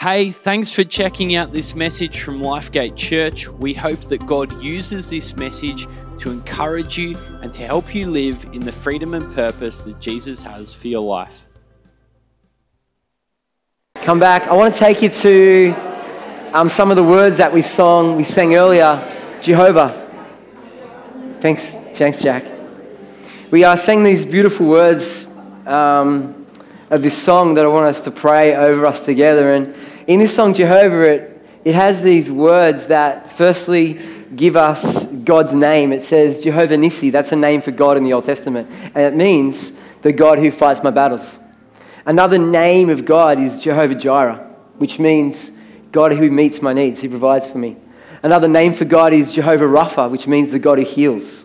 Hey, thanks for checking out this message from Lifegate Church. We hope that God uses this message to encourage you and to help you live in the freedom and purpose that Jesus has for your life. Come back. I want to take you to um, some of the words that we song, we sang earlier. Jehovah. Thanks, thanks, Jack. We are saying these beautiful words um, of this song that I want us to pray over us together. And in this song, Jehovah, it, it has these words that firstly give us God's name. It says Jehovah Nissi, that's a name for God in the Old Testament. And it means the God who fights my battles. Another name of God is Jehovah Jireh, which means God who meets my needs, He provides for me. Another name for God is Jehovah Rapha, which means the God who heals.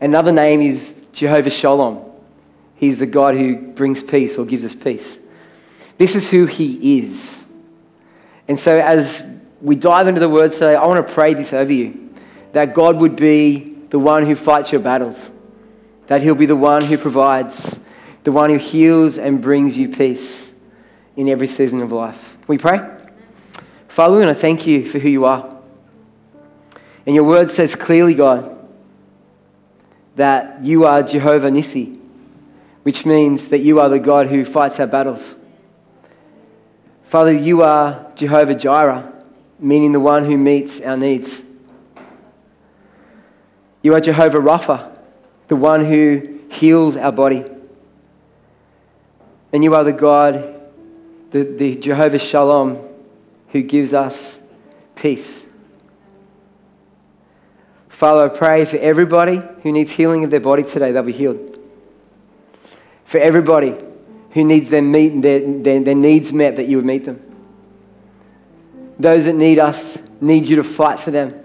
Another name is Jehovah Shalom. He's the God who brings peace or gives us peace. This is who He is. And so, as we dive into the words today, I want to pray this over you that God would be the one who fights your battles, that He'll be the one who provides, the one who heals and brings you peace in every season of life. Can we pray? Father, we want to thank you for who you are. And your word says clearly, God, that you are Jehovah Nissi, which means that you are the God who fights our battles. Father, you are Jehovah Jireh, meaning the one who meets our needs. You are Jehovah Rapha, the one who heals our body. And you are the God, the, the Jehovah Shalom, who gives us peace. Father, I pray for everybody who needs healing of their body today, they'll be healed. For everybody who needs their, meet, their, their, their needs met, that you would meet them. Those that need us need you to fight for them.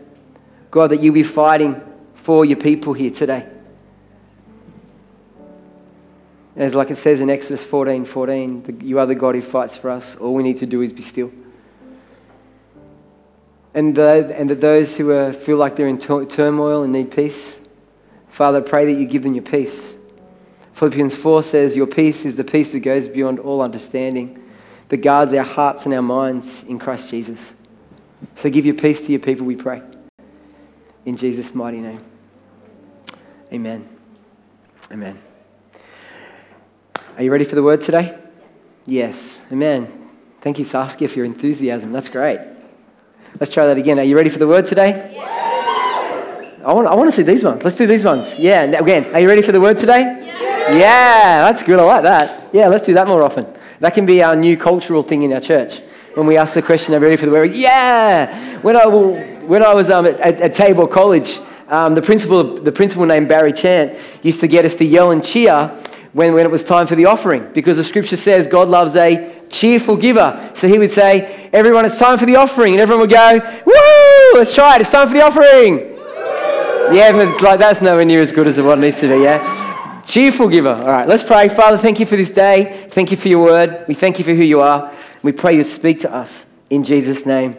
God, that you be fighting for your people here today. As like it says in Exodus 14 14, you are the God who fights for us. All we need to do is be still. And, the, and that those who are, feel like they're in turmoil and need peace, Father, pray that you give them your peace. Philippians 4 says, Your peace is the peace that goes beyond all understanding, that guards our hearts and our minds in Christ Jesus. So give your peace to your people, we pray. In Jesus' mighty name. Amen. Amen. Are you ready for the word today? Yes. Amen. Thank you, Saskia, for your enthusiasm. That's great. Let's try that again. Are you ready for the word today? Yes. I want, I want to see these ones. Let's do these ones. Yeah. Again, are you ready for the word today? Yes. Yeah, that's good. I like that. Yeah, let's do that more often. That can be our new cultural thing in our church. When we ask the question, are you ready for the word? Yeah. When I, when I was um, at, at College, um, the, principal, the principal named Barry Chant used to get us to yell and cheer when, when it was time for the offering because the scripture says God loves a cheerful giver. So he would say, Everyone, it's time for the offering. And everyone would go, Woo! Let's try it. It's time for the offering. Yeah, but like that's nowhere near as good as what it needs to be, yeah? Cheerful giver. All right, let's pray. Father, thank you for this day. Thank you for your word. We thank you for who you are. We pray you speak to us in Jesus' name.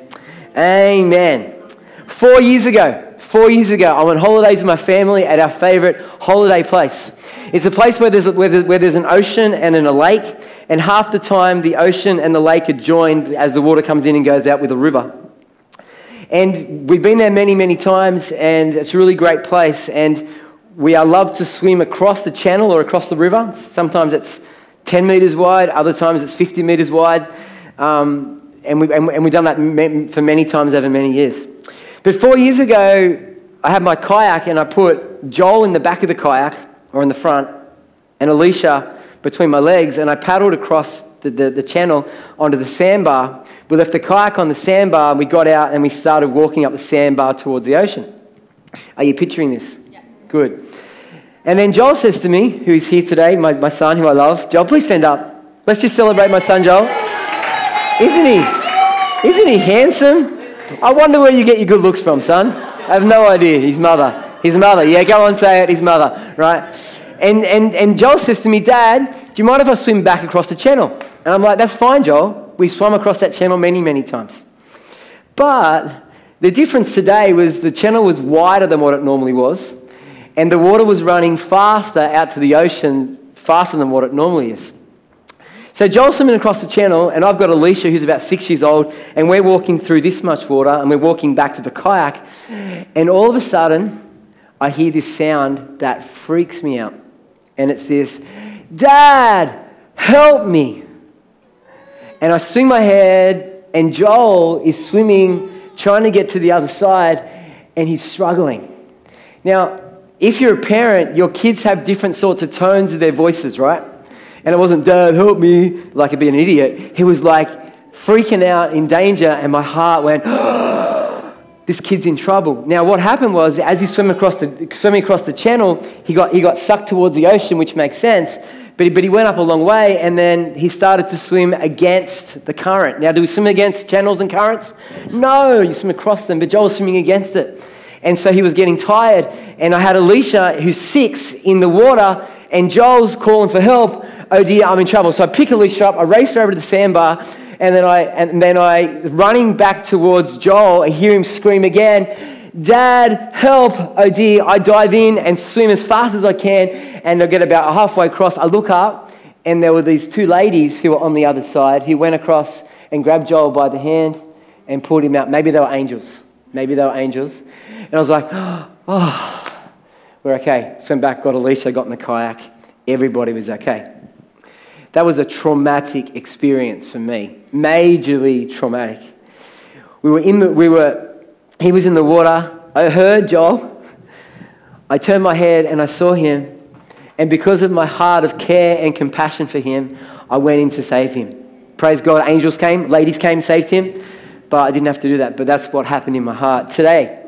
Amen. Four years ago, four years ago, I went holidays with my family at our favorite holiday place. It's a place where there's, where there's, where there's an ocean and then a lake, and half the time the ocean and the lake are joined as the water comes in and goes out with a river. And we've been there many, many times, and it's a really great place. And we are loved to swim across the channel or across the river. Sometimes it's 10 metres wide, other times it's 50 metres wide. Um, and, we, and, and we've done that for many times over many years. But four years ago, I had my kayak and I put Joel in the back of the kayak or in the front, and Alicia between my legs, and I paddled across the, the, the, channel onto the sandbar. We left the kayak on the sandbar, and we got out and we started walking up the sandbar towards the ocean. Are you picturing this? Good. And then Joel says to me, who is here today, my, my son who I love, Joel, please stand up. Let's just celebrate my son, Joel. Isn't he? Isn't he handsome? I wonder where you get your good looks from, son. I have no idea. His mother. His mother. Yeah, go on, say it. His mother, right? And, and, and Joel says to me, Dad, do you mind if I swim back across the channel? And I'm like, that's fine, Joel. We swum across that channel many, many times. But the difference today was the channel was wider than what it normally was, and the water was running faster out to the ocean, faster than what it normally is. So Joel's swimming across the channel, and I've got Alicia, who's about six years old, and we're walking through this much water, and we're walking back to the kayak, and all of a sudden, I hear this sound that freaks me out. And it's this, Dad, help me. And I swing my head, and Joel is swimming, trying to get to the other side, and he's struggling. Now, if you're a parent, your kids have different sorts of tones of their voices, right? And it wasn't, Dad, help me, like I'd be an idiot. He was like freaking out, in danger, and my heart went, this kid's in trouble. Now, what happened was, as he swam across the, swimming across the channel, he got, he got sucked towards the ocean, which makes sense. But he, but he went up a long way, and then he started to swim against the current. Now, do we swim against channels and currents? No, you swim across them, but Joel was swimming against it. And so he was getting tired, and I had Alicia, who's six, in the water, and Joel's calling for help oh dear, I'm in trouble. So I pick Alicia up, I race her over to the sandbar, and then I, and then I, running back towards Joel, I hear him scream again, Dad, help, oh dear. I dive in and swim as fast as I can, and I get about halfway across. I look up, and there were these two ladies who were on the other side who went across and grabbed Joel by the hand and pulled him out. Maybe they were angels. Maybe they were angels. And I was like, oh, we're okay. Swim back, got Alicia, got in the kayak. Everybody was okay. That was a traumatic experience for me, majorly traumatic. We were in the, we were, he was in the water. I heard Joel. I turned my head and I saw him. And because of my heart of care and compassion for him, I went in to save him. Praise God, angels came, ladies came, saved him. But I didn't have to do that. But that's what happened in my heart. Today,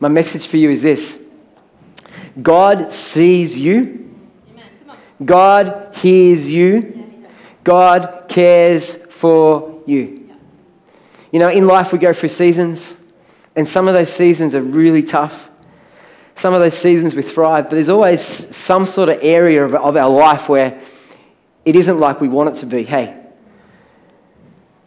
my message for you is this God sees you God hears you. God cares for you. You know, in life we go through seasons, and some of those seasons are really tough. Some of those seasons we thrive, but there's always some sort of area of, of our life where it isn't like we want it to be. Hey,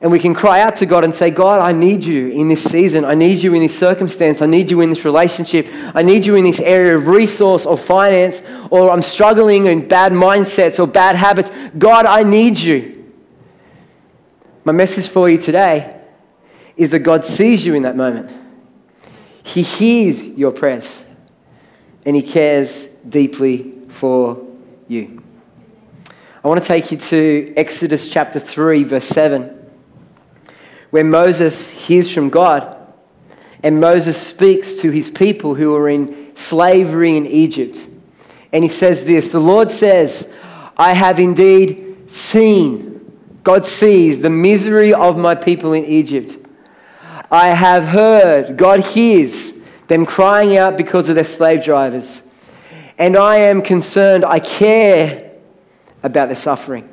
and we can cry out to God and say, God, I need you in this season. I need you in this circumstance. I need you in this relationship. I need you in this area of resource or finance, or I'm struggling in bad mindsets or bad habits. God, I need you. My message for you today is that God sees you in that moment. He hears your prayers and He cares deeply for you. I want to take you to Exodus chapter 3, verse 7 where Moses hears from God and Moses speaks to his people who are in slavery in Egypt. And he says this The Lord says, I have indeed seen, God sees the misery of my people in Egypt. I have heard, God hears them crying out because of their slave drivers. And I am concerned, I care about their suffering.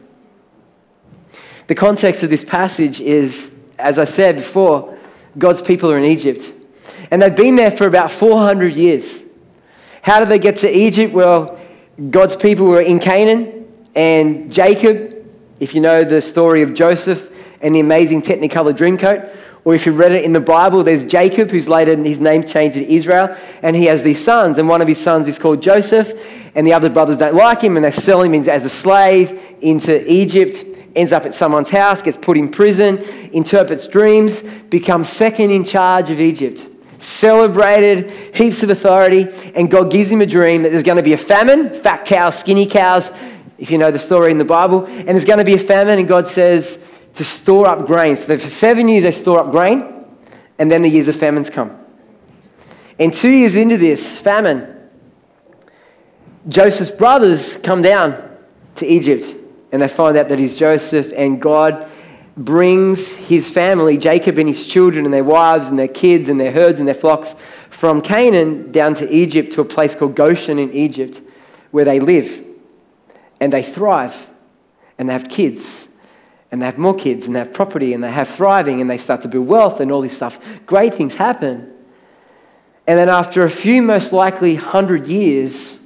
The context of this passage is as I said before, God's people are in Egypt. And they've been there for about 400 years. How did they get to Egypt? Well, God's people were in Canaan, and Jacob, if you know the story of Joseph and the amazing Technicolor Dreamcoat, or if you read it in the Bible, there's Jacob, who's later his name changed to Israel, and he has these sons, and one of his sons is called Joseph, and the other brothers don't like him, and they sell him as a slave into Egypt ends up at someone's house, gets put in prison, interprets dreams, becomes second in charge of Egypt. Celebrated, heaps of authority, and God gives him a dream that there's going to be a famine, fat cows, skinny cows, if you know the story in the Bible, and there's going to be a famine, and God says to store up grain. So for seven years they store up grain, and then the years of famines come. And two years into this famine, Joseph's brothers come down to Egypt and they find out that he's Joseph, and God brings his family, Jacob and his children, and their wives, and their kids, and their herds, and their flocks, from Canaan down to Egypt to a place called Goshen in Egypt, where they live. And they thrive, and they have kids, and they have more kids, and they have property, and they have thriving, and they start to build wealth, and all this stuff. Great things happen. And then after a few, most likely, hundred years,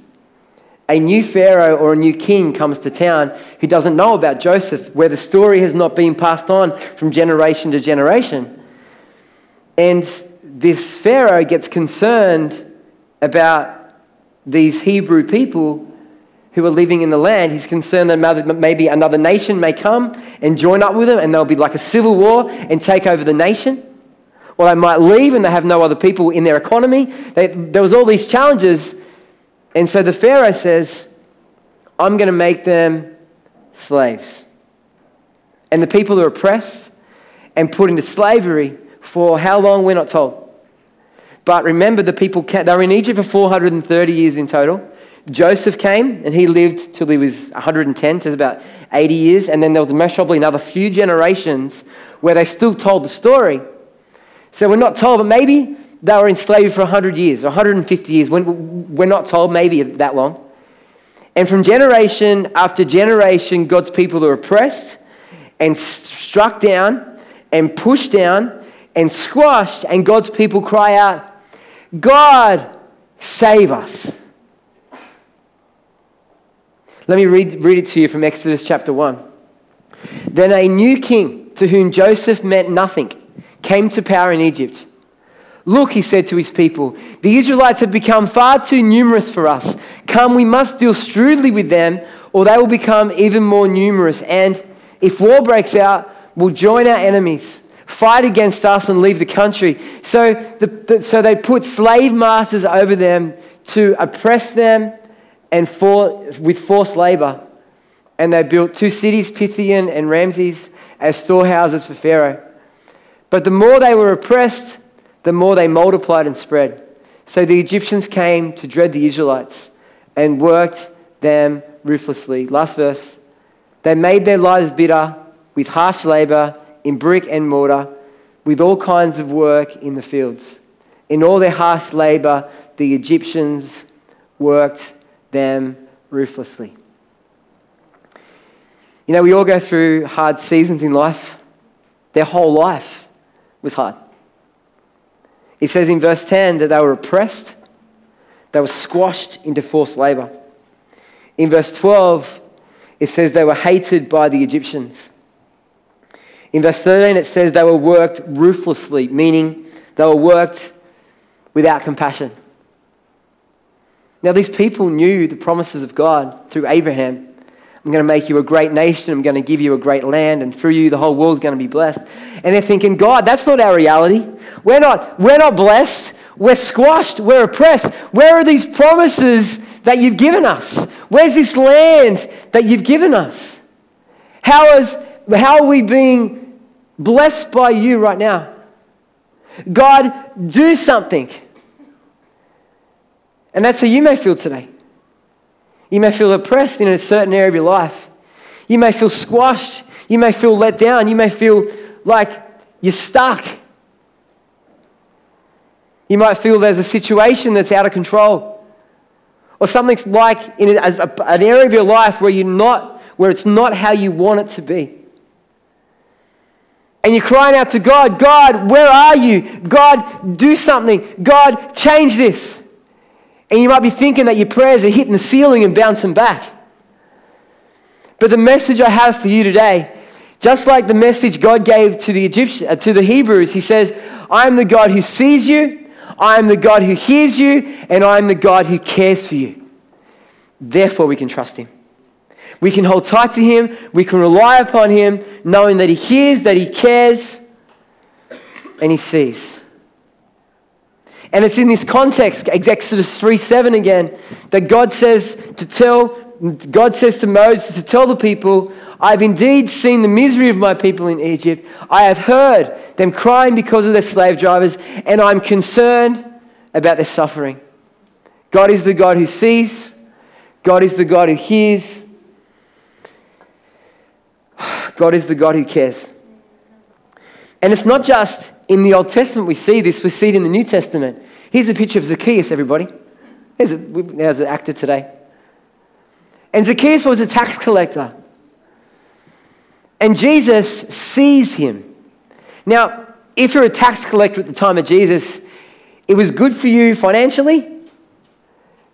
a new Pharaoh or a new king comes to town who doesn't know about Joseph, where the story has not been passed on from generation to generation. And this Pharaoh gets concerned about these Hebrew people who are living in the land. He's concerned that maybe another nation may come and join up with them, and there'll be like a civil war and take over the nation. Or they might leave and they have no other people in their economy. They, there was all these challenges. And so the Pharaoh says, I'm going to make them slaves. And the people are oppressed and put into slavery for how long, we're not told. But remember, the people, they were in Egypt for 430 years in total. Joseph came and he lived till he was 110, so about 80 years. And then there was most probably another few generations where they still told the story. So we're not told, but maybe they were enslaved for 100 years or 150 years. We're not told, maybe that long. And from generation after generation, God's people are oppressed and struck down and pushed down and squashed, and God's people cry out, God, save us. Let me read, read it to you from Exodus chapter 1. Then a new king to whom Joseph meant nothing came to power in Egypt. Look, he said to his people, the Israelites have become far too numerous for us. Come, we must deal shrewdly with them, or they will become even more numerous. And if war breaks out, we'll join our enemies, fight against us, and leave the country. So, the, the, so they put slave masters over them to oppress them and for, with forced labor. And they built two cities, Pithom and Ramses, as storehouses for Pharaoh. But the more they were oppressed, the more they multiplied and spread. So the Egyptians came to dread the Israelites and worked them ruthlessly. Last verse. They made their lives bitter with harsh labor in brick and mortar, with all kinds of work in the fields. In all their harsh labor, the Egyptians worked them ruthlessly. You know, we all go through hard seasons in life. Their whole life was hard. He says in verse 10 that they were oppressed, they were squashed into forced labor. In verse 12, it says they were hated by the Egyptians. In verse 13, it says they were worked ruthlessly, meaning they were worked without compassion. Now, these people knew the promises of God through Abraham. I'm going to make you a great nation. I'm going to give you a great land, and through you, the whole world is going to be blessed. And they're thinking, God, that's not our reality. We're not, we're not blessed. We're squashed. We're oppressed. Where are these promises that you've given us? Where's this land that you've given us? How, is, how are we being blessed by you right now? God, do something. And that's how you may feel today. You may feel oppressed in a certain area of your life. You may feel squashed. You may feel let down. You may feel like you're stuck. You might feel there's a situation that's out of control. Or something's like in an area of your life where, you're not, where it's not how you want it to be. And you're crying out to God, God, where are you? God, do something. God, change this. And you might be thinking that your prayers are hitting the ceiling and bouncing back. But the message I have for you today, just like the message God gave to the Egyptians, uh, to the Hebrews, He says, I am the God who sees you, I am the God who hears you, and I am the God who cares for you. Therefore, we can trust Him. We can hold tight to Him. We can rely upon Him, knowing that He hears, that He cares, and He sees. And it's in this context, Exodus 3 7 again, that God says to tell, God says to Moses to tell the people, I've indeed seen the misery of my people in Egypt. I have heard them crying because of their slave drivers, and I'm concerned about their suffering. God is the God who sees, God is the God who hears, God is the God who cares. And it's not just in the Old Testament we see this, we see it in the New Testament. Here's a picture of Zacchaeus, everybody. There's, a, an actor today. And Zacchaeus was a tax collector. And Jesus sees him. Now, if you're a tax collector at the time of Jesus, it was good for you financially,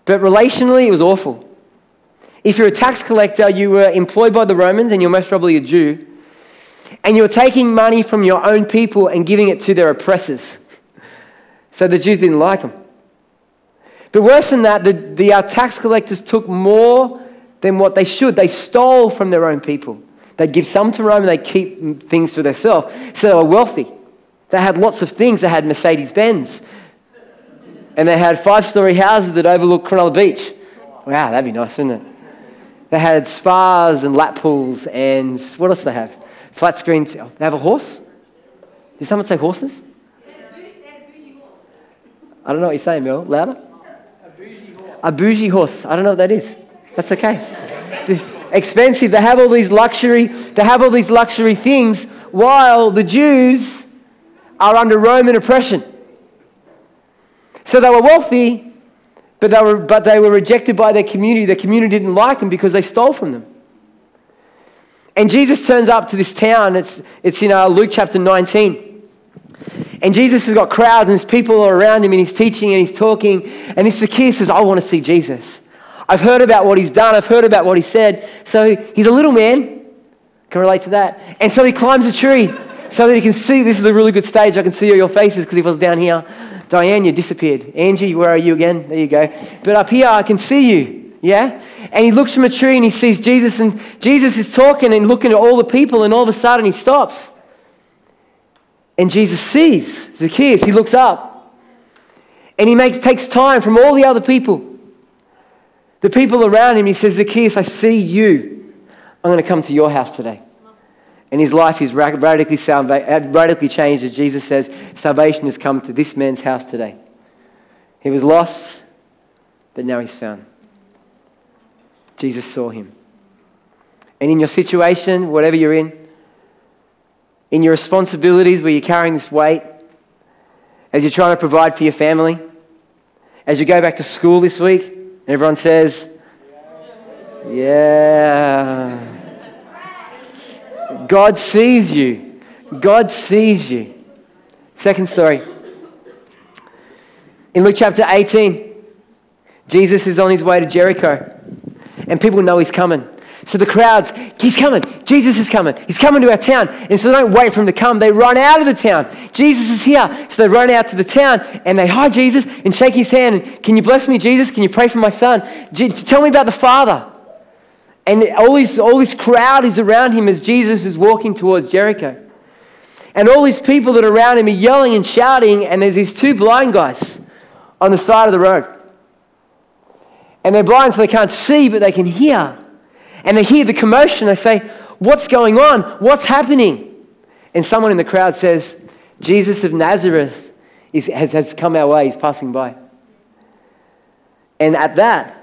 but relationally, it was awful. If you're a tax collector, you were employed by the Romans, and you're most probably a Jew, and you're taking money from your own people and giving it to their oppressors. So the Jews didn't like him. But worse than that, the, the uh, tax collectors took more than what they should. They stole from their own people. They'd give some to Rome and they'd keep things for themselves. So they were wealthy. They had lots of things. They had Mercedes Benz. And they had five story houses that overlooked Cronulla Beach. Wow, that'd be nice, wouldn't it? They had spas and lap pools and what else do they have? Flat screens. They have a horse? Did someone say horses? I don't know what you're saying, Mel. Louder? A bougie horse. A bougie horse. I don't know what that is. That's okay. Expensive. They have all these luxury, they have all these luxury things while the Jews are under Roman oppression. So they were wealthy, but they were, but they were rejected by their community. Their community didn't like them because they stole from them. And Jesus turns up to this town. It's, it's in uh, Luke chapter 19. And Jesus has got crowds and people around him and he's teaching and he's talking. And this Zacchaeus says, I want to see Jesus. I've heard about what he's done. I've heard about what he said. So he's a little man. Can relate to that. And so he climbs a tree so that he can see. This is a really good stage. I can see all your faces because if I was down here, Diane, you disappeared. Angie, where are you again? There you go. But up here, I can see you. Yeah? And he looks from a tree and he sees Jesus, and Jesus is talking and looking at all the people, and all of a sudden he stops. And Jesus sees Zacchaeus. He looks up. And he makes, takes time from all the other people, the people around him. He says, Zacchaeus, I see you. I'm going to come to your house today. And his life is radically, uh, radically changed as Jesus says, Salvation has come to this man's house today. He was lost, but now he's found. Jesus saw him. And in your situation, whatever you're in, in your responsibilities where you're carrying this weight, as you're trying to provide for your family, as you go back to school this week, and everyone says, Yeah. God sees you. God sees you. Second story. In Luke chapter 18, Jesus is on his way to Jericho and people know he's coming. So the crowds, he's coming. Jesus is coming. He's coming to our town. And so they don't wait for him to come. They run out of the town. Jesus is here. So they run out to the town and they hi Jesus and shake his hand. And, Can you bless me, Jesus? Can you pray for my son? Tell me about the Father. And all this, all this crowd is around him as Jesus is walking towards Jericho. And all these people that are around him are yelling and shouting. And there's these two blind guys on the side of the road. And they're blind, so they can't see, but they can hear. And they hear the commotion. They say, What's going on? What's happening? And someone in the crowd says, Jesus of Nazareth is, has, has come our way. He's passing by. And at that,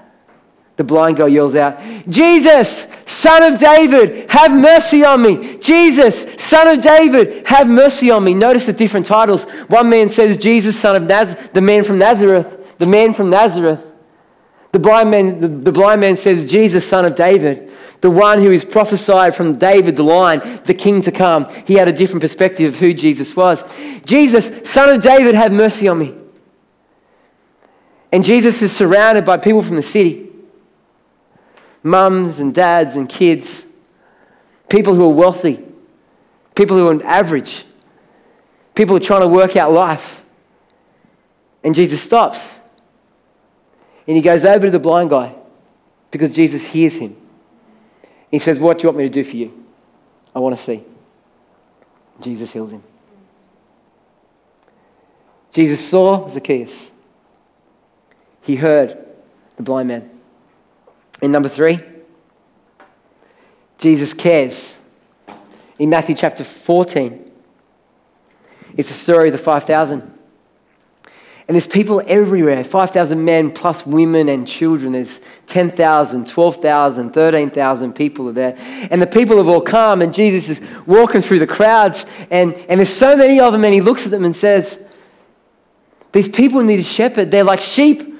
the blind girl yells out, Jesus, son of David, have mercy on me. Jesus, son of David, have mercy on me. Notice the different titles. One man says, Jesus, son of Nazareth, the man from Nazareth, the man from Nazareth. The blind man, the, the blind man says, Jesus, son of David, the one who is prophesied from David's line, the king to come. He had a different perspective of who Jesus was. Jesus, son of David, have mercy on me. And Jesus is surrounded by people from the city mums and dads and kids, people who are wealthy, people who are average, people who are trying to work out life. And Jesus stops and he goes over to the blind guy because Jesus hears him. He says, What do you want me to do for you? I want to see. Jesus heals him. Jesus saw Zacchaeus. He heard the blind man. And number three, Jesus cares. In Matthew chapter 14, it's the story of the 5,000. And there's people everywhere 5,000 men plus women and children. There's 10,000, 12,000, 13,000 people are there. And the people have all come, and Jesus is walking through the crowds. And, and there's so many of them, and he looks at them and says, These people need a shepherd. They're like sheep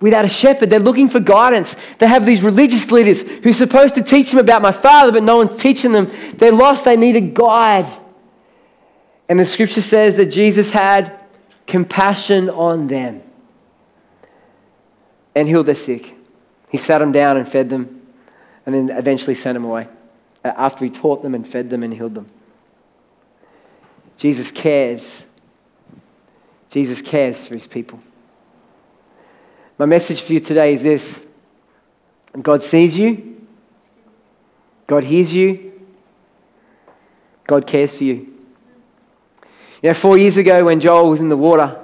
without a shepherd. They're looking for guidance. They have these religious leaders who're supposed to teach them about my father, but no one's teaching them. They're lost. They need a guide. And the scripture says that Jesus had compassion on them and healed their sick. He sat them down and fed them and then eventually sent them away uh, after he taught them and fed them and healed them. Jesus cares. Jesus cares for his people. My message for you today is this God sees you, God hears you, God cares for you. You know, four years ago when Joel was in the water,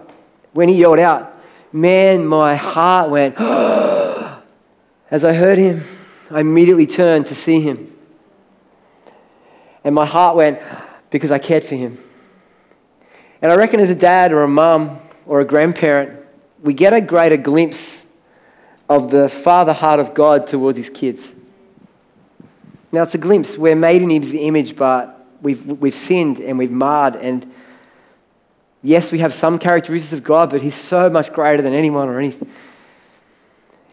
when he yelled out, man, my heart went, as I heard him, I immediately turned to see him. And my heart went because I cared for him. And I reckon as a dad or a mum or a grandparent, we get a greater glimpse of the father heart of God towards his kids. Now, it's a glimpse. We're made in his image, but we've, we've sinned and we've marred. And yes, we have some characteristics of God, but he's so much greater than anyone or anything.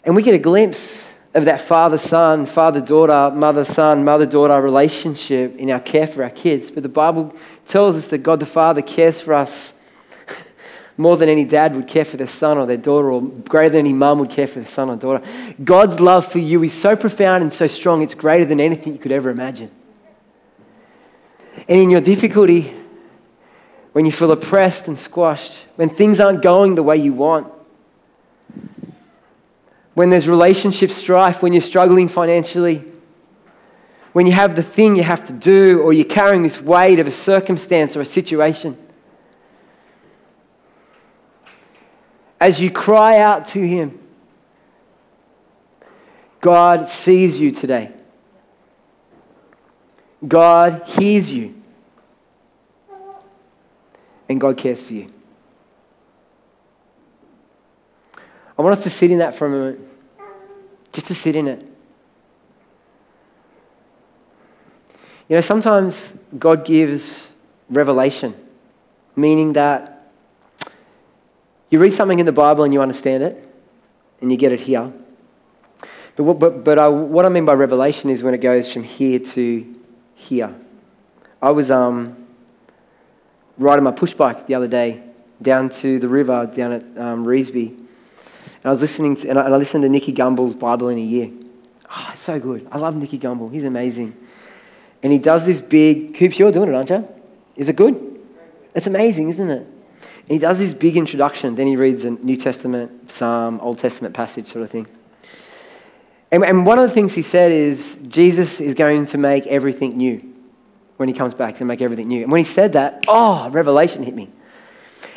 And we get a glimpse of that father son, father daughter, mother son, mother daughter relationship in our care for our kids. But the Bible tells us that God the Father cares for us more than any dad would care for their son or their daughter, or greater than any mum would care for their son or daughter. God's love for you is so profound and so strong, it's greater than anything you could ever imagine. And in your difficulty, when you feel oppressed and squashed, when things aren't going the way you want, when there's relationship strife, when you're struggling financially, when you have the thing you have to do, or you're carrying this weight of a circumstance or a situation. As you cry out to Him, God sees you today. God hears you. And God cares for you. I want us to sit in that for a moment. Just to sit in it. You know, sometimes God gives revelation, meaning that you read something in the Bible and you understand it, and you get it here. But, what, but, but I, what I mean by revelation is when it goes from here to here. I was um, riding my push bike the other day down to the river down at um, Revesby and I was listening to, and I, listened to Nicky Gumbel's Bible in a year. Oh, it's so good. I love Nicky Gumbel. He's amazing. And he does this big, Coops, you're doing it, aren't you? Is it good? It's amazing, isn't it? And he does this big introduction. Then he reads a New Testament, Psalm, Old Testament passage sort of thing. And, and one of the things he said is Jesus is going to make everything new when he comes back to make everything new. And when he said that, oh, revelation hit me.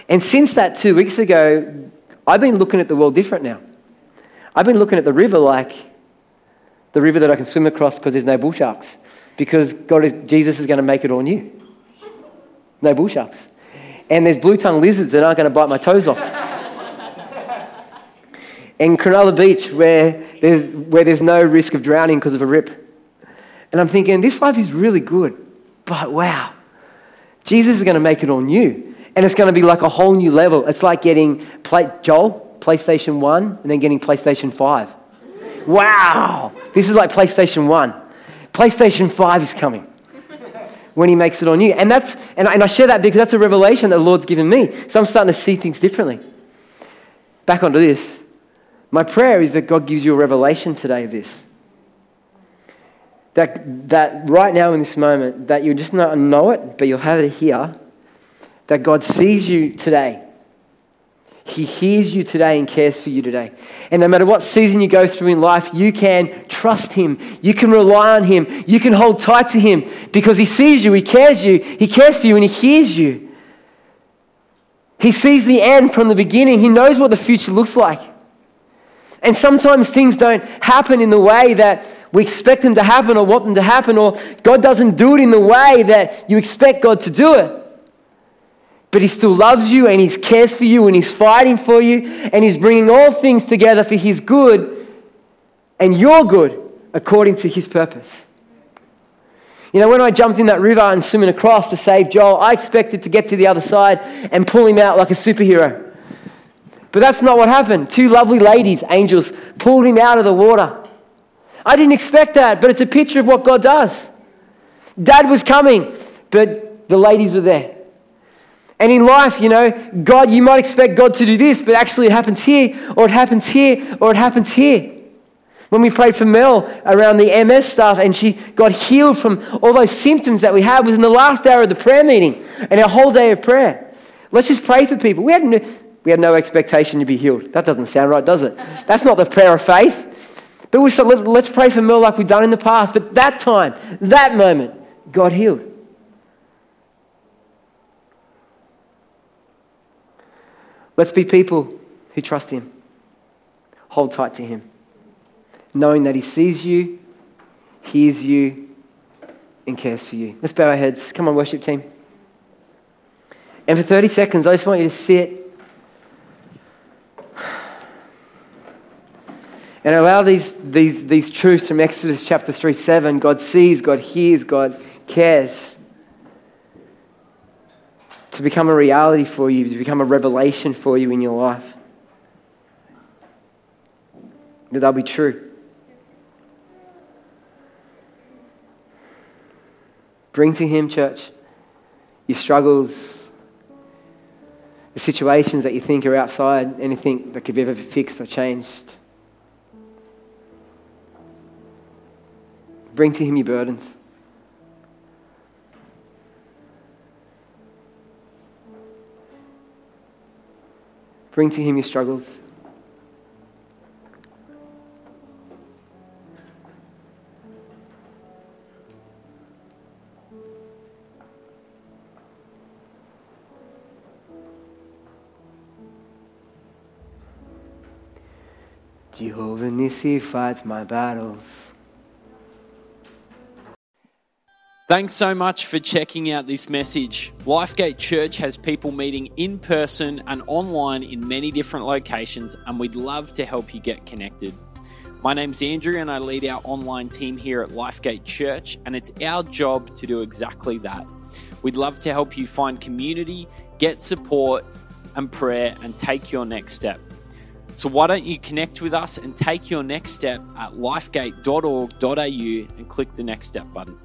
And since that two weeks ago, I've been looking at the world different now. I've been looking at the river like the river that I can swim across because there's no bull sharks. Because God is, Jesus is going to make it all new. No bull sharks. And there's blue tongue lizards that aren't going to bite my toes off. and Cronulla Beach, where there's, where there's no risk of drowning because of a rip. And I'm thinking, this life is really good, but wow, Jesus is going to make it all new. And it's going to be like a whole new level. It's like getting play, Joel, PlayStation 1, and then getting PlayStation 5. Wow! This is like PlayStation 1. PlayStation 5 is coming when he makes it on you. And, that's, and, I, and I share that because that's a revelation that the Lord's given me. So I'm starting to see things differently. Back onto this. My prayer is that God gives you a revelation today of this. That, that right now in this moment, that you'll just not know it, but you'll have it here that God sees you today. He hears you today and cares for you today. And no matter what season you go through in life, you can trust Him. You can rely on Him. You can hold tight to Him because He sees you, He cares you, He cares for you, and He hears you. He sees the end from the beginning. He knows what the future looks like. And sometimes things don't happen in the way that we expect them to happen or want them to happen, or God doesn't do it in the way that you expect God to do it. But he still loves you and he cares for you and he's fighting for you and he's bringing all things together for his good and your good according to his purpose. You know, when I jumped in that river and swimming across to save Joel, I expected to get to the other side and pull him out like a superhero. But that's not what happened. Two lovely ladies, angels, pulled him out of the water. I didn't expect that, but it's a picture of what God does. Dad was coming, but the ladies were there. And in life, you know, God, you might expect God to do this, but actually it happens here, or it happens here, or it happens here. When we prayed for Mel around the MS stuff and she got healed from all those symptoms that we had was in the last hour of the prayer meeting and our whole day of prayer. Let's just pray for people. We had no, we had no expectation to be healed. That doesn't sound right, does it? That's not the prayer of faith. But we said, let, let's pray for more like we've done in the past. But that time, that moment, God healed. Let's be people who trust Him. Hold tight to Him, knowing that He sees you, hears you, and cares for you. Let's bow our heads. Come on, worship team. And for 30 seconds, I just want you to sit and allow these, these, these truths from Exodus chapter 3 7 God sees, God hears, God cares to become a reality for you, to become a revelation for you in your life. That they'll be true. Bring to Him, church, your struggles, the situations that you think are outside anything that could be ever fixed or changed. Bring to Him your burdens. Bring to Him your struggles. Jehovah Nissi fights my battles. Thanks so much for checking out this message. Lifegate Church has people meeting in person and online in many different locations, and we'd love to help you get connected. My name's Andrew, and I lead our online team here at Lifegate Church, and it's our job to do exactly that. We'd love to help you find community, get support and prayer, and take your next step. So, why don't you connect with us and take your next step at lifegate.org.au and click the next step button?